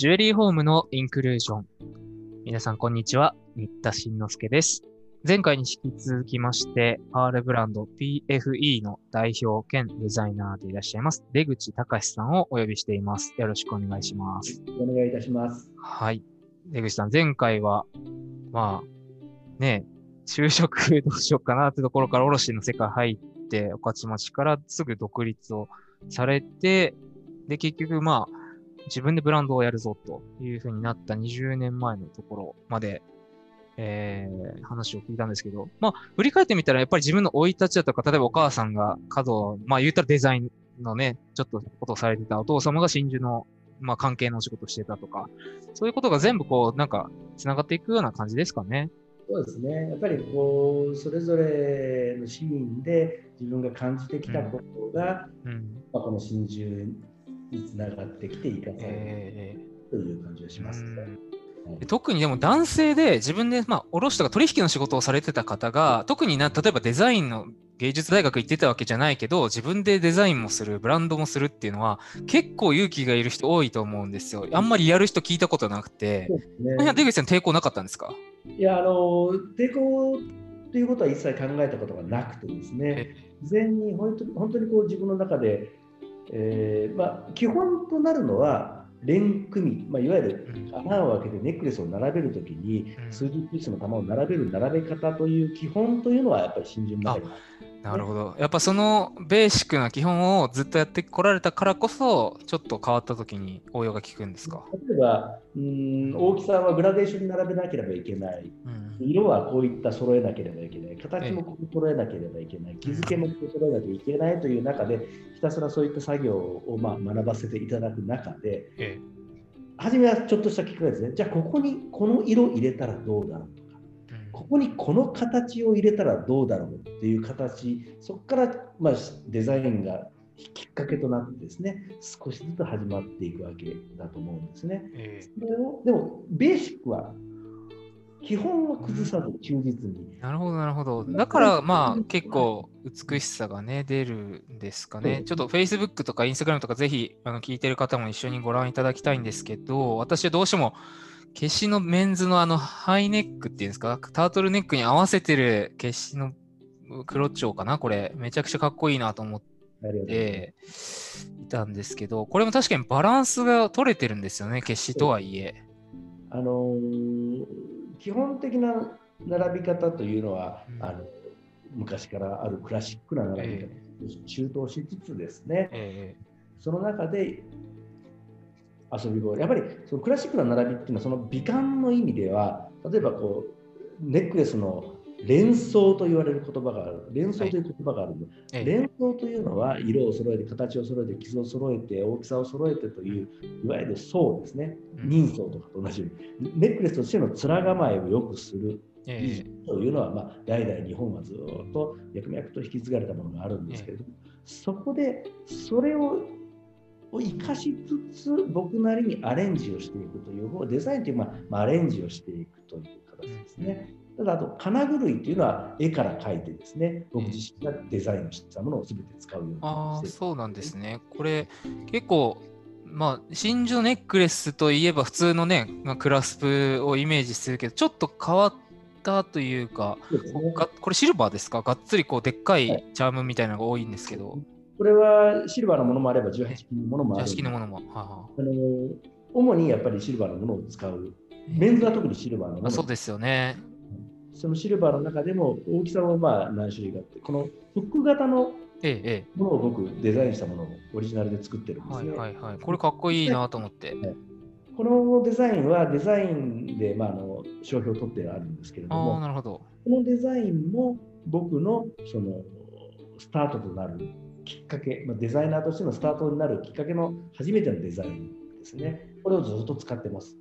ジュエリーホームのインクルージョン。皆さん、こんにちは。新田慎之介です。前回に引き続きまして、R ブランド PFE の代表兼デザイナーでいらっしゃいます、出口隆さんをお呼びしています。よろしくお願いします。お願いいたします。はい。出口さん、前回は、まあ、ね、就職どうしようかなってところから卸の世界入って、御徒町からすぐ独立をされて、で、結局、まあ、自分でブランドをやるぞというふうになった20年前のところまで、えー、話を聞いたんですけど、まあ、振り返ってみたら、やっぱり自分の生い立ちだとか、例えばお母さんが角、まあ言ったらデザインのね、ちょっとことをされてた、お父様が真珠の、まあ関係のお仕事をしてたとか、そういうことが全部こう、なんか、繋がっていくような感じですかね。そうですね。やっぱりこう、それぞれのシーンで自分が感じてきたことが、うんうん、まあ、この真珠につながってきて生かされるという感じがしますね。特にでも男性で自分で、まあ、卸とか取引の仕事をされてた方が、特にな、例えばデザインの芸術大学行ってたわけじゃないけど、自分でデザインもする、ブランドもするっていうのは、結構勇気がいる人多いと思うんですよ。あんまりやる人聞いたことなくて。ね、出口さん抵抗なかったんですか？いや、あの、抵抗っていうことは一切考えたことがなくてですね、事前に本当に本当にこう自分の中でえーまあ、基本となるのは連組、まあ、いわゆる穴を開けてネックレスを並べるときに、数十ピースの玉を並べる並べ方という基本というのはやっぱり真珠の中にある。なるほど。やっぱそのベーシックな基本をずっとやってこられたからこそ、ちょっと変わった時に応用が効くんですか？例えば、うん大きさはグラデーションに並べなければいけない、うん、色はこういった揃えなければいけない、形も揃えなければいけない、気付けも揃えなきゃいけないという中で、ひたすらそういった作業をまあ学ばせていただく中で、ええ、初めはちょっとしたきっかけですね。じゃあ、ここにこの色入れたらどうだろうここにこの形を入れたらどうだろうっていう形そこから、まあ、デザインがきっかけとなってですね少しずつ始まっていくわけだと思うんですね。えー、それをでもベーシックは基本は崩さず忠実に。なるほど、なるほど。だから、まあ、結構美しさがね、出るんですかね。ちょっと Facebook とか Instagram とか、ぜひ、あの聞いてる方も一緒にご覧いただきたいんですけど、私はどうしても、消しのメンズのあのハイネックっていうんですか、タートルネックに合わせてる消しの黒蝶かな、これ、めちゃくちゃかっこいいなと思っていたんですけど、これも確かにバランスが取れてるんですよね、消しとはいえ。あのー、基本的な並び方というのは、うん、あの昔からあるクラシックな並び方、えー、中等しつつですね、えー、その中で遊び心やっぱりそのクラシックな並びっていうのはその美観の意味では例えばこうネックレスの連想と言われる言葉がある。連想という言葉があるの、はい、連想というのは色を揃えて形を揃えて傷を揃えて大きさを揃えてといういわゆる層ですね、人相とかと同じように。ネックレスとしての面構えを良くする。えー、というのは、まあ、代々日本はずっと脈々と引き継がれたものがあるんですけれども、えー、そこでそれをを生かしつつ僕なりにアレンジをしていくという方デザインというのは、まあ、アレンジをしていくという形ですね。ただあと金具類というのは絵から描いてですね僕自身がデザインをしたものを全て使うようにしてあそうなんですね。これ結構まあ真珠ネックレスといえば普通のね、まあ、クラスプをイメージするけどちょっと変わったというか、ね、これシルバーですか？がっつりこうでっかいチャームみたいなのが多いんですけど。はいこれはシルバーのものもあれば18金のものもある。18金のものも。ははあの主にやっぱりシルバーのものを使う。メンズは特にシルバーのもの。そうですよね。そのシルバーの中でも大きさもまあ何種類かあって、このフック型のものを僕デザインしたものをオリジナルで作ってるんですね。はいはいはい。これかっこいいなと思って。このデザインはデザインで、まあ、あの商標を取ってあるんですけれども、なるほどこのデザインも僕のそのスタートとなるきっかけ、まあ、デザイナーとしてのスタートになるきっかけの初めてのデザインですね。これをずっと使ってます。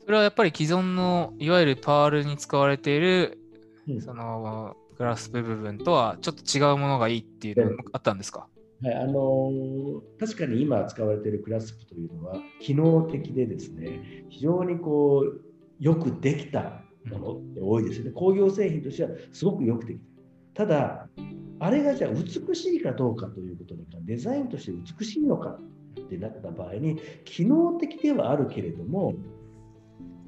それはやっぱり既存のいわゆるパールに使われている、うん、そのグラスプ部分とはちょっと違うものがいいっていうのがあったんですか、はい、あのー、確かに今使われているクラスプというのは機能的でですね非常にこうよくできたものって多いですよね、工業製品としてはすごくよくできた。ただあれがじゃあ美しいかどうかということにかデザインとして美しいのかってなった場合に機能的ではあるけれども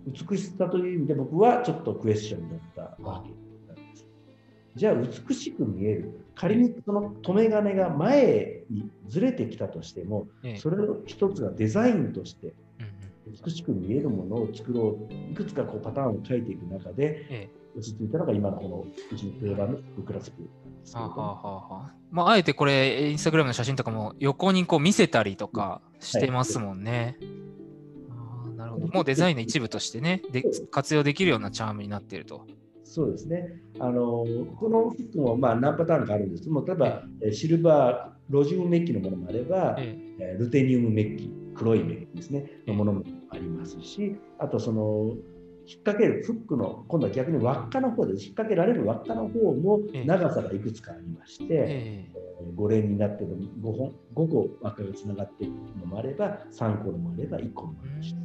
美しさという意味で僕はちょっとクエスチョンだったわけなんです。じゃあ美しく見える仮にその留め金が前にずれてきたとしてもそれの一つがデザインとして美しく見えるものを作ろういくつかこうパターンを書いていく中で落ち着いたのが今のこのうちの定番のクラスプあはははまあ、あえてこれ、インスタグラムの写真とかも横にこう見せたりとかしてますもんね。はい、あなるほど。もうデザインの一部としてねで、活用できるようなチャームになっていると。そうですね。あのこのフックもまあ何パターンかあるんですけども、例えば、えシルバー、ロジウムメッキのものもあれば、ええ、ルテニウムメッキ、黒いメッキですね、のものもありますし、あとその引っ掛けるフックの今度は逆に輪っかの方で引っ掛けられる輪っかの方も長さがいくつかありまして、ええ。5連になってる5本5個輪っかがつながっているのもあれば3個のもあれば1個もありまして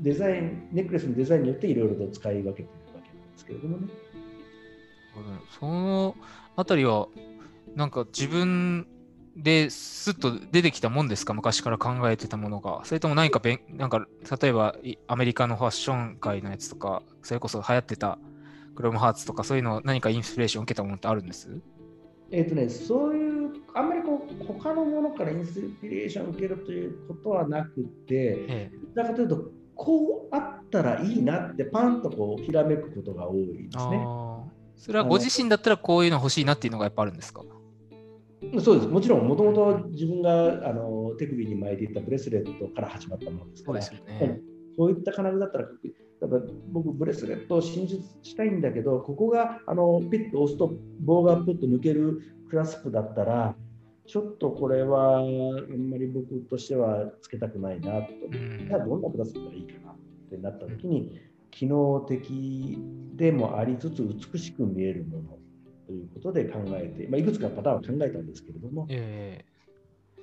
デザインネックレスのデザインによっていろいろと使い分けているわけなんですけれどもね。そのあたりはなんか自分ですっと出てきたもんですか？昔から考えてたものが。それとも何かべん、なんか、例えばアメリカのファッション界のやつとか、それこそ流行ってたクロムハーツとか、そういうの何かインスピレーションを受けたものってあるんです？えっ、とね、そういう、あんまりこう、他のものからインスピレーションを受けるということはなくて、ええ、だからというと、こうあったらいいなってパンとこうひらめくことが多いですね。それはご自身だったらこういうの欲しいなっていうのがやっぱあるんですか？そうです。もちろん、もともと自分があの手首に巻いていたブレスレットから始まったものですから、そうですね、そういった金具だったら、だから僕、ブレスレットを真実したいんだけど、ここがあのピッと押すと棒がプッと抜けるクラスプだったら、ちょっとこれはあんまり僕としてはつけたくないなと。じゃあどんなクラスプがいいかなってなった時に、機能的でもありつつ美しく見えるものということで考えて、まあ、いくつかパターンを考えたんですけれども、え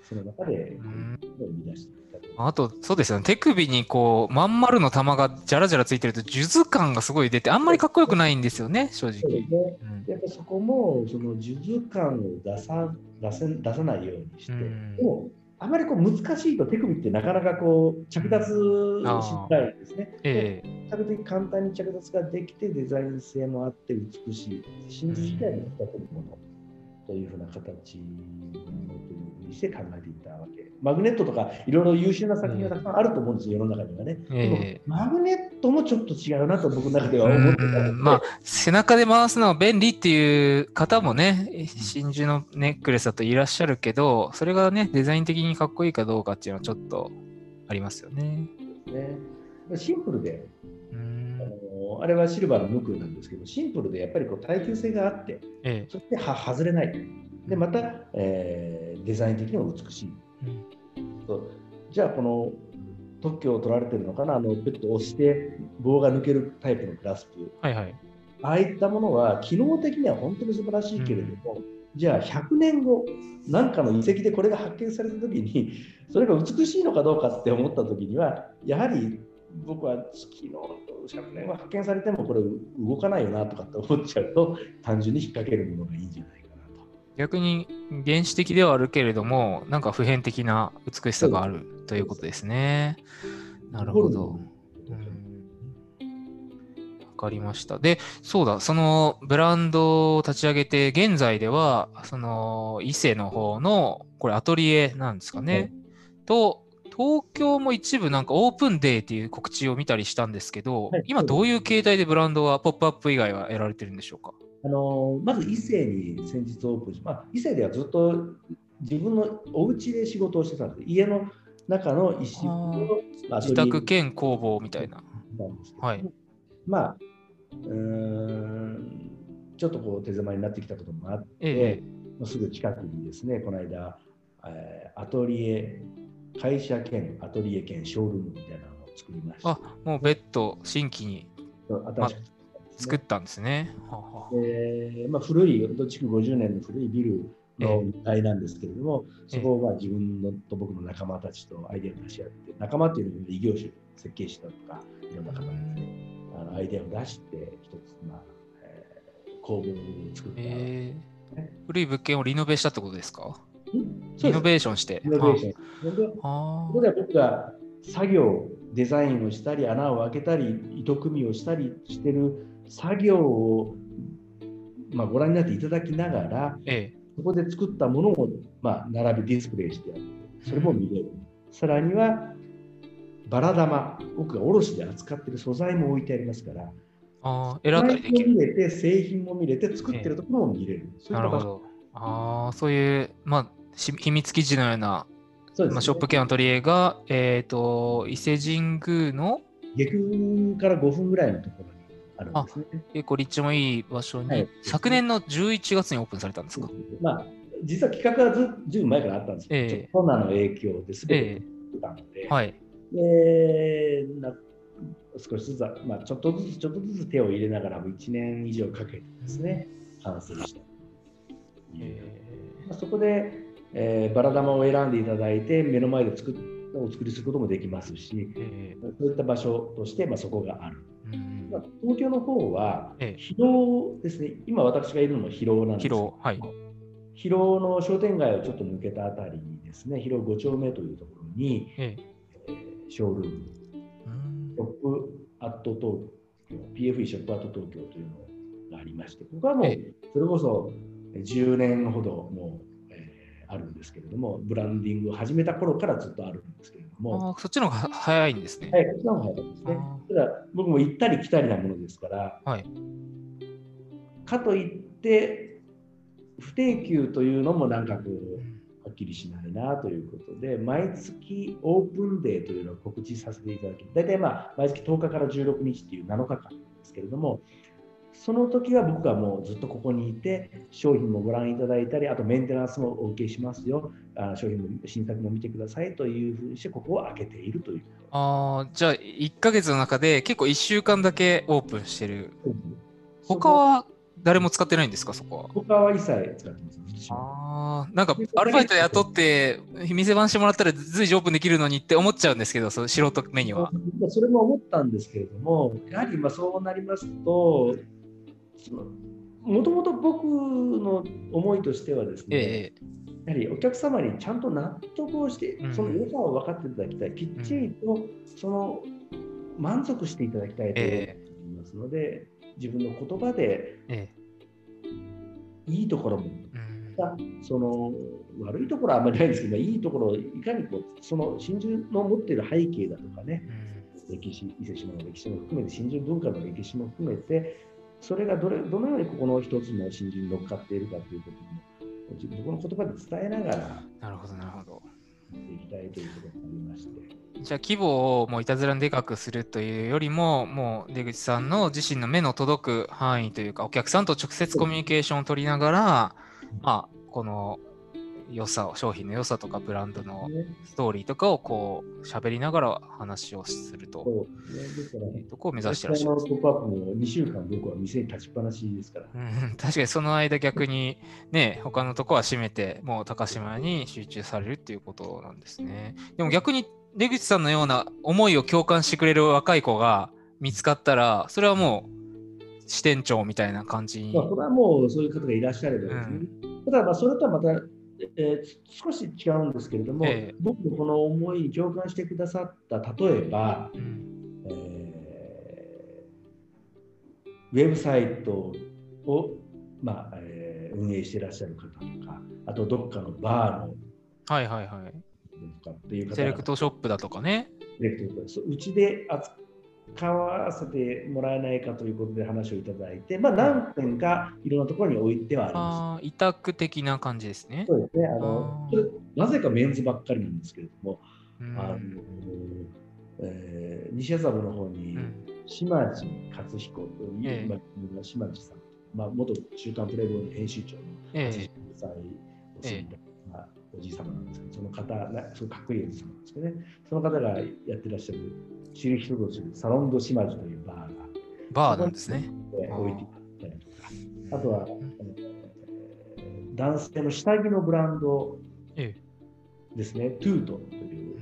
ー、その中で生み出していたあと、そうですよね、手首にこう、まん丸の玉がじゃらじゃらついてると、数珠感がすごい出て、あんまりかっこよくないんですよね、正直。そうですね。うん、やっぱそこも、その数珠感を出さ出せ出さないようにして、うん、もあまりこう難しいと手首ってなかなかこう着脱しづらいですね。えー、比較的簡単に着脱ができてデザイン性もあって美しい。真実自体に使っているものというふうな形のとにして考えていたわけ。マグネットとかいろいろ優秀な作品がたくさんあると思うんですよ、世の中にはね。えー、マグネットもちょっと違うなと僕の中では思ってたまあ、背中で回すのは便利っていう方もね、真珠のネックレスだといらっしゃるけど、それがね、デザイン的にかっこいいかどうかっていうのはちょっとありますよね。ねシンプルで、あのあれはシルバーの無空なんですけど、シンプルでやっぱりこう耐久性があって、ええ、そしては外れない。で、また、えー、デザイン的にも美しい。うん、じゃあ、この特許を取られてるのかな、あのペットを押して棒が抜けるタイプのクラスプ。はいはい、ああいったものは、機能的には本当に素晴らしいけれども、うん、じゃあ100年後、何かの遺跡でこれが発見されたときに、それが美しいのかどうかって思ったときには、やはり僕は月の100年は発見されてもこれ動かないよなとかって思っちゃうと、単純に引っ掛けるものがいいんじゃない逆に原始的ではあるけれども、なんか普遍的な美しさがあるということですね。なるほど。わ、かりました。で、そうだ、そのブランドを立ち上げて、現在では、その伊勢の方の、これアトリエなんですかね。と、東京も一部なんかオープンデーっていう告知を見たりしたんですけど、はい、今どういう形態でブランドはポップアップ以外は得られてるんでしょうか？あのまず伊勢に先日オープンし、まあ、伊勢ではずっと自分のお家で仕事をしてたんです。家の中の一室の自宅兼工房みたいな。はい、まあうんちょっとこう手狭になってきたこともあって、ええ、すぐ近くにですねこの間、えー、アトリエ会社兼アトリエ兼ショールームみたいなのを作りました。あもうベッド新規に新しく作ったんですね。えまあ、古い、築50年の古いビルの2階なんですけれども、えー、そこは自分のと僕の仲間たちとアイデアを出し合って、仲間っていうのは異業種、設計士だとか、いろんな方ですね、あのアイデアを出して、一つ、まあえー、工房を作った、えー、古い物件をリノベしたってことですか？イノベーションして。イノベーション。でここでは僕が作業、デザインをしたり、穴を開けたり、糸組みをしたりしてる作業を、まあ、ご覧になっていただきながら、ええ、そこで作ったものを、まあ、並びディスプレイしてやる。それも見れる。さらには、バラ玉、僕が卸で扱っている素材も置いてありますから、あ選んだりできる。見れて、製品も見れて、作ってるところも見れる。えなるほど。ああ、そういう、まあ、秘密基地のような、ね、まあ、ショップ系のトリエが、えっ、ー、と、伊勢神宮の下空から5分ぐらいのところにあるんですね。結構立地もいい場所に、はい、昨年の11月にオープンされたんですか？まあ、実は企画はずずいぶん前からあったんですけど、えー、コロナの影響で全てたので、えー、はい、でな少しずつ、まあ、ちょっとずつちょっとずつ手を入れながらも1年以上かけてですね、完成した。えー、そこで、えー、バラ玉を選んでいただいて、目の前で作お作りすることもできますし、えー、そういった場所として、まあ、そこがある。まあ、東京の方は、広労ですね、今私がいるのも広労なんです。けど、はい、広労の商店街をちょっと抜けたあたりにですね、広労5丁目というところに、えー、ショールーム、ショップアット東京、PFE ショップアット東京というのがありまして、ここはもう、それこそ10年ほどもう、えー、あるんですけれども、ブランディングを始めた頃からずっとあるんですけれども。そっちの方が早いんですね。はい、そっちの方が早いですね。ただ、僕も行ったり来たりなものですから、はい、かといって、不定休というのもなんかこう、はっきりしないなということで、毎月オープンデーというのを告知させていただき、大体まあ毎月10日から16日っていう7日間ですけれども、その時は僕はもうずっとここにいて、商品もご覧いただいたり、あとメンテナンスもお受けしますよ、あ商品も新作も見てくださいというふうにして、ここを開けているという。あじゃあ、1か月の中で結構1週間だけオープンしてる。他は誰も使ってないんですか、そこは？他は一切使ってます。ああ、なんかアルバイト雇って店番してもらったら随時オープンできるのにって思っちゃうんですけど、その素人目には。それも思ったんですけれども、やはりまあそうなりますと、もともと僕の思いとしてはですね、ええ、やはりお客様にちゃんと納得をして、その良さを分かっていただきたい、きっちりとその満足していただきたいと思いますので、え、自分の言葉で、いいところも、その悪いところはあんまりないんですけど、いいところをいかにこうその真珠の持っている背景だとかね、歴史、伊勢志摩の歴史も含めて、真珠文化の歴史も含めて、それがどれどのようにここの一つの真珠に乗っかっているかということも、僕の言葉で伝えながら、なるほど、なるほど。いきたいということになりまして。じゃあ規模をもういたずらにでかくするというよりも、もう出口さんの自身の目の届く範囲というか、お客さんと直接コミュニケーションを取りながら、まあ、この良さを商品の良さとかブランドのストーリーとかをこう喋りながら話をすると、そうね、どこを目指してらっしゃる。ポップアップも2週間僕は店に立ちっぱなしですから。うん、確かにその間逆にね、他のとこは閉めて、もう高島に集中されるっていうことなんですね。でも逆に出口さんのような思いを共感してくれる若い子が見つかったら、それはもう支店長みたいな感じに。まあ、それはもうそういう方がいらっしゃればですね。うん、ただまあそれとはまたえー、少し違うんですけれども、えー、僕のこの思いに共感してくださった例えば、うん、えー、ウェブサイトを、まあえー、運営していらっしゃる方とかあとどっかのバーのはいはいはい。とかっていう方セレクトショップだとかね。うちで扱買わせてもらえないかということで話をいただいて、まあ、何点かいろんなところに置いてはあります。委託的な感じですね。そうですね。あのなぜかメンズばっかりなんですけれども、あのえー、西麻布の方に島地勝彦という、ええ、島地さん、まあ、元週刊プレイボーイの編集長の80歳を過ぎた、まあ、おじい様なんですけど、その方、そのかっこいいおじい様なんですけどね、その方がやってらっしゃる知る人ぞ知るサロンド島津というバーがバーなんですね。置いてあったりとか、あとは、男性の下着のブランドですね、トゥートという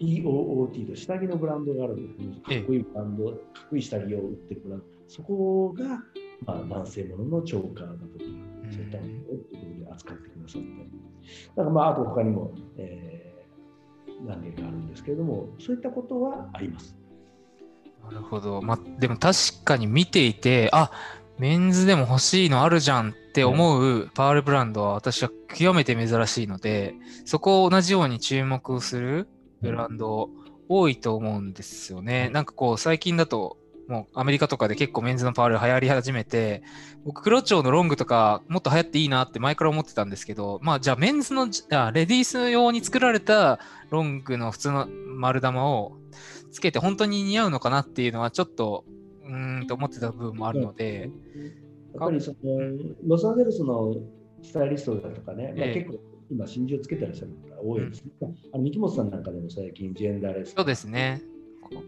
EOOT と下着のブランドがあるんですかっこいいブランド、かっこいい下着を売ってるブランド、そこが、まあ、男性もののチョーカーだとか、そういったものを扱ってくださったり。だからまああと他にも、えー、何件かあるんですけれどもそういったことはあります。なるほど。まあ、でも確かに見ていて、あメンズでも欲しいのあるじゃんって思うパールブランドは私は極めて珍しいので、そこを同じように注目するブランド多いと思うんですよね。なんかこう最近だともうアメリカとかで結構メンズのパール流行り始めて、僕、黒蝶のロングとかもっと流行っていいなって前から思ってたんですけど、まあじゃあメンズの、あレディース用に作られたロングの普通の丸玉をつけて本当に似合うのかなっていうのはちょっとうんと思ってた部分もあるので。やっぱりそのロサンゼルスのスタイリストだとかね、まあ、結構今真珠をつけてらっしゃる方多いですね。うん、あの三木本さんなんかでも最近ジェンダーレス。そうですね。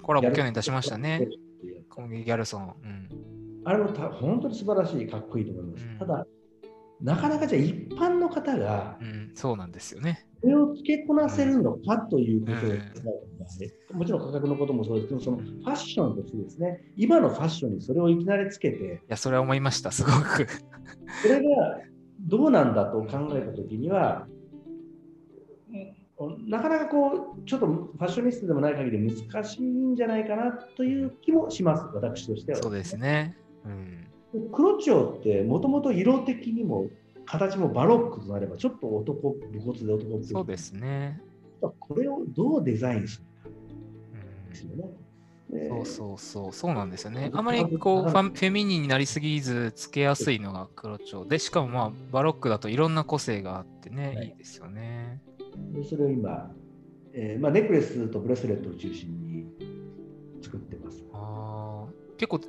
コラボ去年出しましたね。コンギギャルソン。うん、あれもた本当に素晴らしい、かっこいいと思います。うん、ただ、なかなかじゃあ一般の方が、うん、そうなんですよね。これを付けこなせるのかということですね、もちろん価格のこともそうですけど、そのファッションとしてですね、今のファッションにそれをいきなりつけて、いや、それは思いました、すごく。それがどうなんだと考えたときには、なかなかこう、ちょっとファッショニストでもない限り難しいんじゃないかなという気もします、私としては。そうですね。うん、黒蝶ってもともと色的にも形もバロックとなればちょっと男武骨で男っぽい。そうですね。これをどうデザインするかですよね。そうそうそう、そうなんですよね。あまりこうファフェミニンになりすぎず、つけやすいのが黒蝶で、しかもまあバロックだといろんな個性があってね、はい、いいですよね。でそれを今、えーまあ、ネックレスとブレスレットを中心に作ってます。あ結構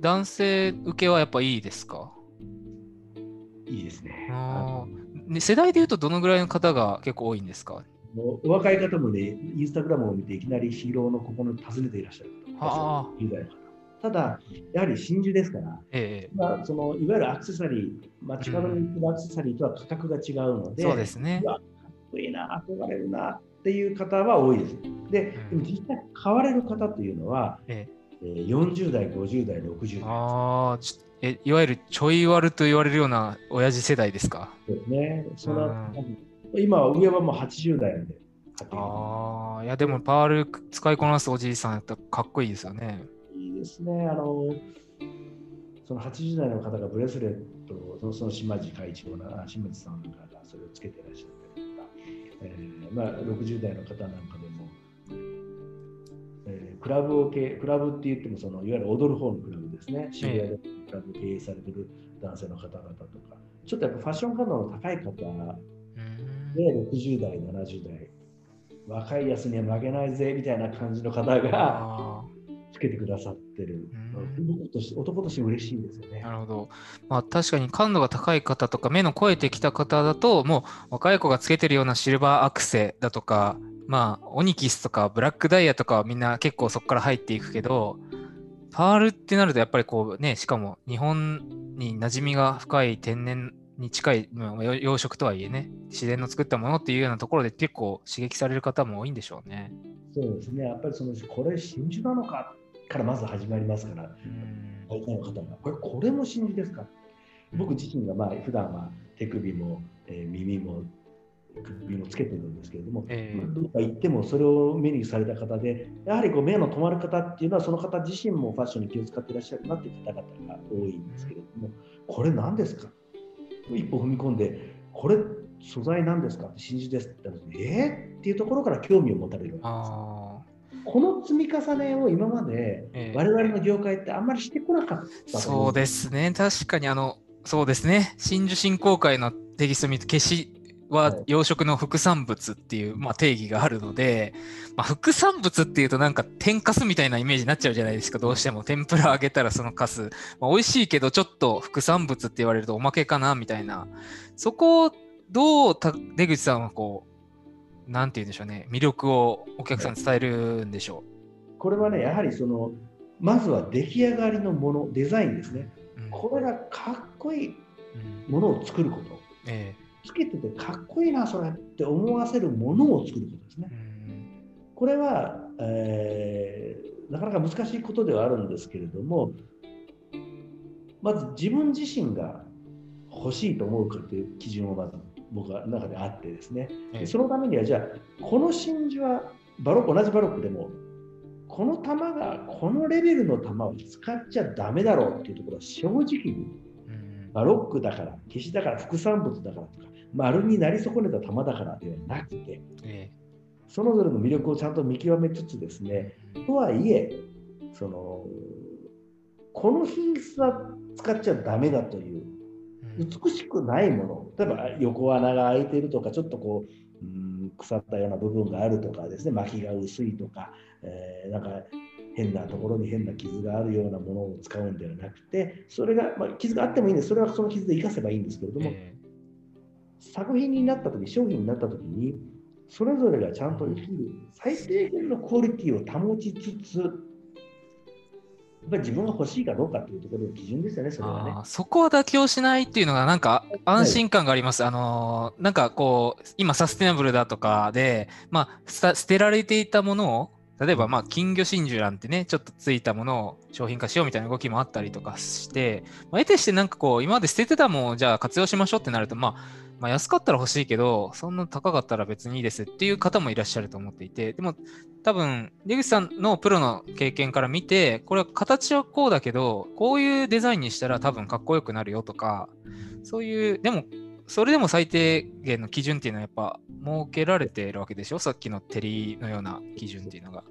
男性受けはやっぱいいですか？いいですね。あ世代でいうとどのぐらいの方が結構多いんですか？お若い方もね、インスタグラムを見ていきなりヒーローのここの訪ねていらっしゃる方ただ、やはり真珠ですから、ええ。まあ、そのいわゆるアクセサリー、街角に行くアクセサリーとは価格が違うので、うん、そうですね。こいいな、憧れるなっていう方は多いです。で、うん、でも実際買われる方というのは、ええー、40代、50代、60代。あえいわゆるちょい悪と言われるような親父世代ですか？そうですね。その、うん、今、上はもう80代で。ああ、いやでもパール使いこなすおじいさんやったらかっこいいですよね。いいですね。あの、その80代の方がブレスレットを、その島地会長な、島地さんがそれをつけてらっしゃったりとか、えー、まあ、60代の方なんかでも、えー、クラブを経クラブって言ってもそのいわゆる踊る方のクラブですね。渋谷でクラブ経営されてる男性の方々とか。ちょっとやっぱファッション感度の高い方で60代70代若いやつには負けないぜみたいな感じの方がつけてくださってる男として男として嬉しいですよね。なるほど。まあ確かに感度が高い方とか目の超えてきた方だともう若い子がつけてるようなシルバーアクセだとかまあ、オニキスとかブラックダイヤとかはみんな結構そこから入っていくけど、パールってなるとやっぱりこうね、しかも日本に馴染みが深い天然に近い、まあ、養殖とはいえね、自然の作ったものっていうようなところで結構刺激される方も多いんでしょうね。そうですね、やっぱりそのこれ真珠なのかからまず始まりますから、大体の方が、これこれも真珠ですか？僕自身がまあ普段は手首も、えー、耳も首もつけてるんですけれども、えー、どこか行ってもそれを目にされた方でやはりこう目の止まる方っていうのはその方自身もファッションに気を使っていらっしゃるなっていう方々が多いんですけれどもこれ何ですか？一歩踏み込んでこれ素材なんですか？って真珠ですって言ったらえー、っていうところから興味を持たれるわけです。この積み重ねを今まで我々の業界ってあんまりしてこなかった、えー、そうですね。確かにあのそうですね。真珠振興会のテキスト見て消しは養殖の副産物っていう、まあ、定義があるので、まあ、副産物っていうとなんか天かすみたいなイメージになっちゃうじゃないですか。どうしても。天ぷら揚げたらそのかす、まあ、美味しいけどちょっと副産物って言われるとおまけかなみたいな。そこをどう出口さんはこうなんて言うんでしょうね。魅力をお客さんに伝えるんでしょう。これはねやはりそのまずは出来上がりのものデザインですね、うん、これがかっこいいものを作ること、うんええ。つけててかっこいいなそれって思わせるものを作ることですね。これは、えー、なかなか難しいことではあるんですけれどもまず自分自身が欲しいと思うかという基準をまず僕は中であってですね、でそのためにはじゃあこの真珠はバロック同じバロックでもこの球がこのレベルの球を使っちゃだめだろうっていうところは正直にバロックだから消しだから副産物だからとか丸になり損ねた球だからではなくて、それぞれの魅力をちゃんと見極めつつですねとはいえそのこの品質は使っちゃだめだという美しくないもの。例えば横穴が開いているとかちょっとこううん腐ったような部分があるとかですね。巻きが薄いとか、えー、なんか変なところに変な傷があるようなものを使うんではなくてそれが、まあ、傷があってもいいんです。それはその傷で生かせばいいんですけれども、えー、作品になった時商品になった時にそれぞれがちゃんと生きる最低限のクオリティを保ちつつっぱり自分が欲しいかどうかっていうところの基準ですよね、それはね。そこは妥協しないっていうのが、なんか安心感があります。はい、あのなんかこう、今、サステナブルだとかで、まあ、捨てられていたものを、例えば、まあ、金魚真珠なんてね、ちょっとついたものを商品化しようみたいな動きもあったりとかして、まあ、得てしてなんかこう、今まで捨ててたものをじゃあ活用しましょうってなると、まあ、まあ、安かったら欲しいけど、そんな高かったら別にいいですっていう方もいらっしゃると思っていて、でも多分、出口さんのプロの経験から見て、これは形はこうだけど、こういうデザインにしたら多分かっこよくなるよとか、そういう、でも、それでも最低限の基準っていうのはやっぱ設けられているわけでしょ？さっきの照りのような基準っていうのが。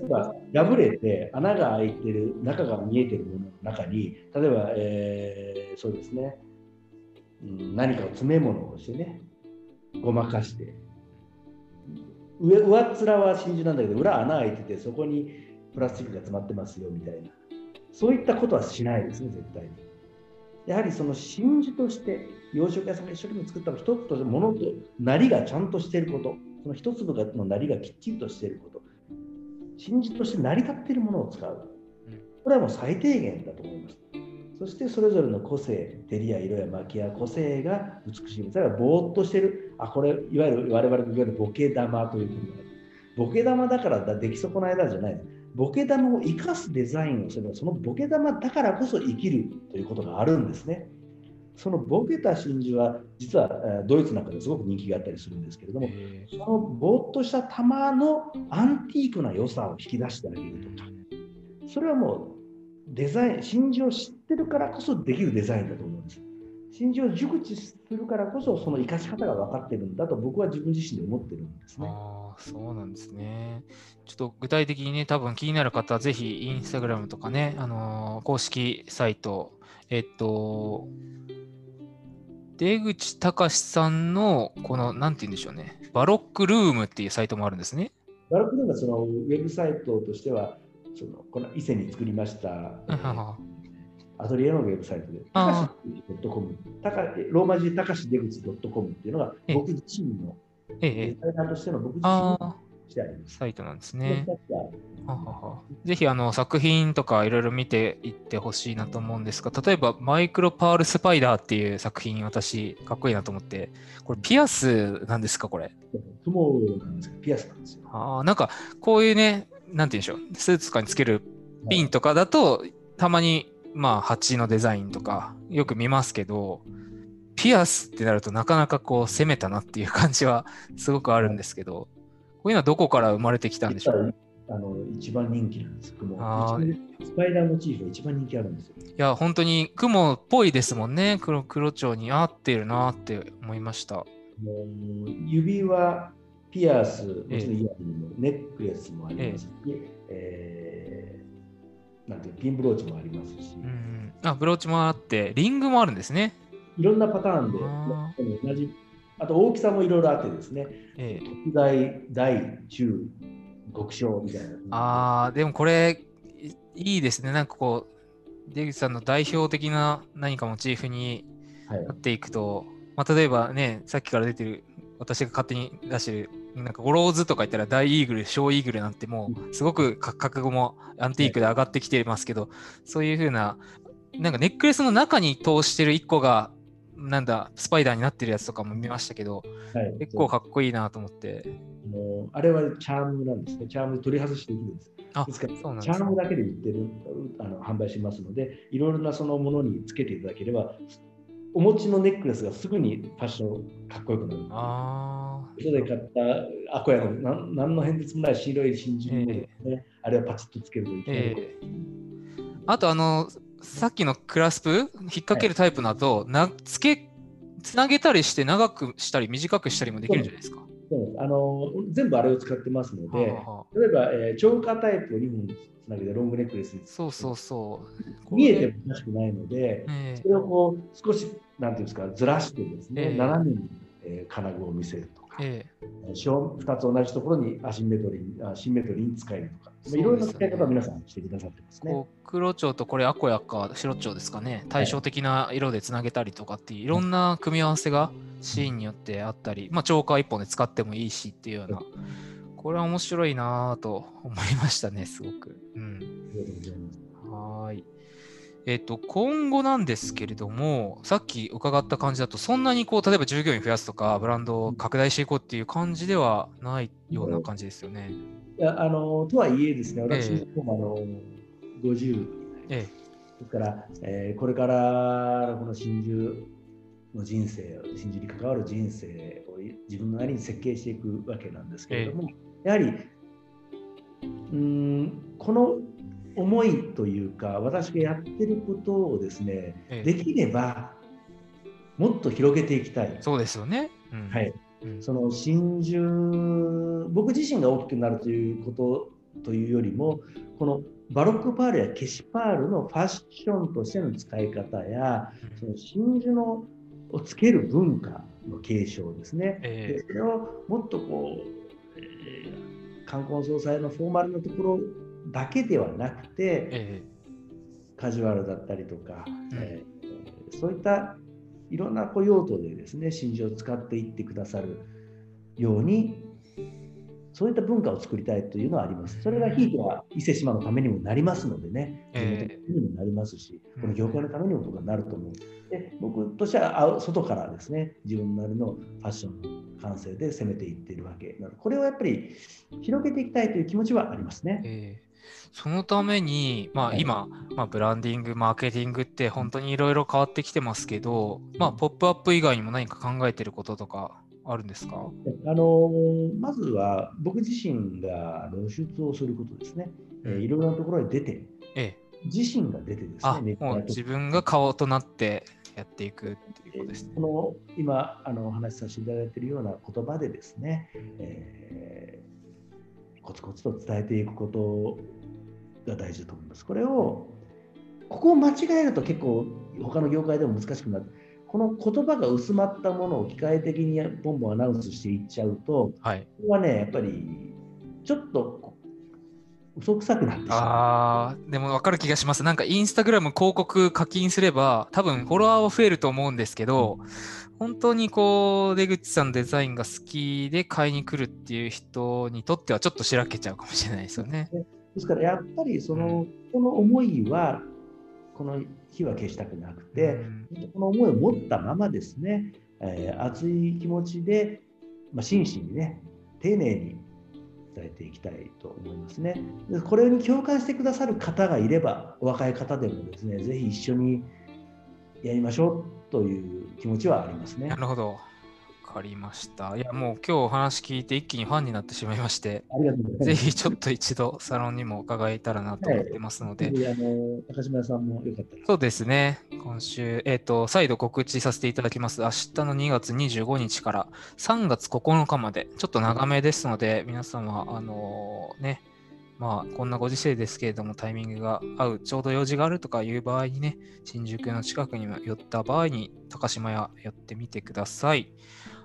ただ。破れて穴が開いてる中が見えてるものの中に例えば、えー、そうですね。何かを詰め物をしてねごまかして。上上っ面は真珠なんだけど裏穴開いててそこにプラスチックが詰まってますよみたいな。そういったことはしないですね絶対に。やはりその真珠として養殖屋さんが一生懸命作った一つとしてものとなりがちゃんとしていること。その一粒のなりがきっちりとしていること。真珠として成り立っているものを使う。これはもう最低限だと思いますそしてそれぞれの個性照りや色や巻きや個性が美しい。それはぼーっとしてる。あこれいわゆる我々が言うボケ玉というふうにボケ玉だからだ出来損ないだじゃない。ボケ玉を生かすデザインをすればそのボケ玉だからこそ生きるということがあるんですね。そのボケた真珠は実はドイツなんかですごく人気があったりするんですけれどもそのぼーっとした玉のアンティークな良さを引き出してあげるとか。それはもうデザイン、真珠を知ってるからこそできるデザインだと思うんです。真珠を熟知するからこそ、その生かし方が分かってるんだと僕は自分自身で思ってるんですね。あそうなんですね。ちょっと具体的にね、多分気になる方は、ぜひインスタグラムとかね、あのー、公式サイト、えっと、出口隆さんの、この、なんて言うんでしょうね、バロックルームっていうサイトもあるんですね。バロックルームはそのウェブサイトとしては、そのこの伊勢に作りました、アトリエのウェブサイトで、たかし .com、ローマ字たかし出口 .com っていうのが僕自身の、デザイナーとしての僕自身のサイトなんですね。ぜひあの作品とかいろいろ見ていってほしいなと思うんですが、例えばマイクロパールスパイダーっていう作品、私、かっこいいなと思って、これピアスなんですか、これ？雲なんですけど、ピアスなんですよ。ああ、なんかこういうね、なんて言うんでしょう、スーツとかにつけるピンとかだと、たまに、まあ、鉢のデザインとか、よく見ますけど、ピアスってなるとなかなかこう攻めたなっていう感じはすごくあるんですけど、こういうのはどこから生まれてきたんでしょう？あの一番人気なんです。雲スパイダーモチーフが一番人気あるんですよ。いや、本当に雲っぽいですもんね。黒黒蝶に合ってるなって思いました。もう指輪ピアス、もちろんイヤリングネックレスもありますし、ええ。ー、なんてピンブローチもありますし、うん、あブローチもあって、リングもあるんですね。いろんなパターンで、同じ、あと大きさもいろいろあってですね、ええ、特大、大、中、極小みたいな。ああ、でもこれ、いいですね。なんかこう、出口さんの代表的な何かモチーフになっていくと、はい、まあ、例えばね、さっきから出てる私が勝手に出してるなんかゴローズとか言ったら大イーグル、小イーグルなんてもうすごく価格もアンティークで上がってきてますけど、そういうふうな、なんかネックレスの中に通してる1個が、なんだ、スパイダーになってるやつとかも見ましたけど、はい、結構かっこいいなと思って。もうあれはチャームなんですね。チャーム取り外しできるんです。あですからチャームだけで売ってるあの販売しますので、いろいろなそのものにつけていただければ、お持ちのネックレスがすぐにファッションかっこよくなる。あで買ったアコヤのなん何の変哲もない白い真珠ね、えー、あれはパチッとつけるといけない、えー。あとあのさっきのクラスプ引っ掛けるタイプだと、はい、なつけつなげたりして長くしたり短くしたりもできるんじゃないですか。そうあの全部あれを使ってますので、はあはあ、例えば、えー、チョーカータイプを2本つなげてロングネックレスにそうそうそう。見えてもおかしくないので、えー、それをこう少しなんていうんですかずらしてですね、えー、斜めに、えー、金具を見せるとか、えー、2つ同じところにアシンメトリーあシンメトリーに使えるとか、いろいろな使い方を皆さんしてくださってますね。黒蝶とこれアコヤか白蝶ですかね対照的な色でつなげたりとかっていういろんな組み合わせがシーンによってあったり、まあ、チョーカー1本で使ってもいいしっていうような。これは面白いなと思いましたね、すごく。うん。はい。えっ、ー、と、今後なんですけれども、さっき伺った感じだと、そんなにこう、例えば従業員増やすとか、ブランドを拡大していこうっていう感じではないような感じですよね。いや、あの、とはいえですね、私も、あの、50、ええ、それから、えー、これからこの真珠の人生、真珠に関わる人生を自分なりに設計していくわけなんですけれども、ええ、やはり、うん、この思いというか私がやってることをですね、ええ、できればもっと広げていきたい。そうですよね。うん、はい。うん、その真珠僕自身が大きくなるということというよりもこのバロックパールやケシパールのファッションとしての使い方や、その真珠のをつける文化の継承ですね。えー、でそれをもっとこう、えー、冠婚葬祭のフォーマルなところだけではなくて、えー、カジュアルだったりとか、うん、えー、そういったいろんなこう用途でですね真珠を使っていってくださるようにそういった文化を作りたいというのはあります。それがひいては伊勢志摩のためにもなりますのでね、えー、にもなりますし、この業界のためにも僕はなると思う。で僕としては外からですね、自分なりのファッションの感性で攻めていっているわけなので、これをやっぱり広げていきたいという気持ちはありますね。えーそのために、まあ、今、まあ、ブランディング、マーケティングって本当にいろいろ変わってきてますけど、まあ、ポップアップ以外にも何か考えてることとかあるんですか？あのまずは僕自身が露出をすることですね。うん、いろいろなところに出て、ええ、自身が出てですね、もう自分が顔となってやっていくっていうことですね。この今あのお話しさせていただいているような言葉でですね、えー、コツコツと伝えていくことが大事だと思います。これをここを間違えると結構他の業界でも難しくなってこの言葉が薄まったものを機械的にボンボンアナウンスしていっちゃうと、はい、これはね、やっぱりちょっと嘘くさくなってしまう。あでも分かる気がします。なんかインスタグラム広告課金すれば、多分フォロワーは増えると思うんですけど、本当にこう、出口さんのデザインが好きで買いに来るっていう人にとってはちょっとしらけちゃうかもしれないですよね。ですからやっぱりその、うん、この思いはこの火は消したくなくて、この思いを持ったままですね、えー、熱い気持ちで、まあ、真摯にね、丁寧に伝えていきたいと思いますね。でこれに共感してくださる方がいれば、お若い方でもですね、ぜひ一緒にやりましょうという気持ちはありますね。なるほど。かりました。いや、もう今日お話聞いて一気にファンになってしまいまして、ぜひちょっと一度サロンにも伺えたらなと思ってますので。はい、あの高島さんもよかったら。そうですね。今週、えっ、ー、と、再度告知させていただきます。明日の2月25日から3月9日まで、ちょっと長めですので、皆様、あのー、ね、まあ、こんなご時世ですけれども、タイミングが合う、ちょうど用事があるとかいう場合にね、新宿の近くに寄った場合に、高島屋寄ってみてください。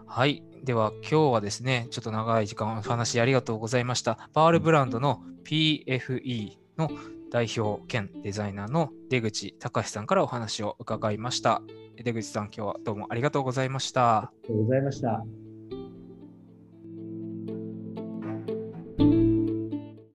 はい。では今日はですね、ちょっと長い時間お話ありがとうございました。パールブランドの PFE の代表兼デザイナーの出口隆さんからお話を伺いました。出口さん、今日はどうもありがとうございました。ありがとうございました。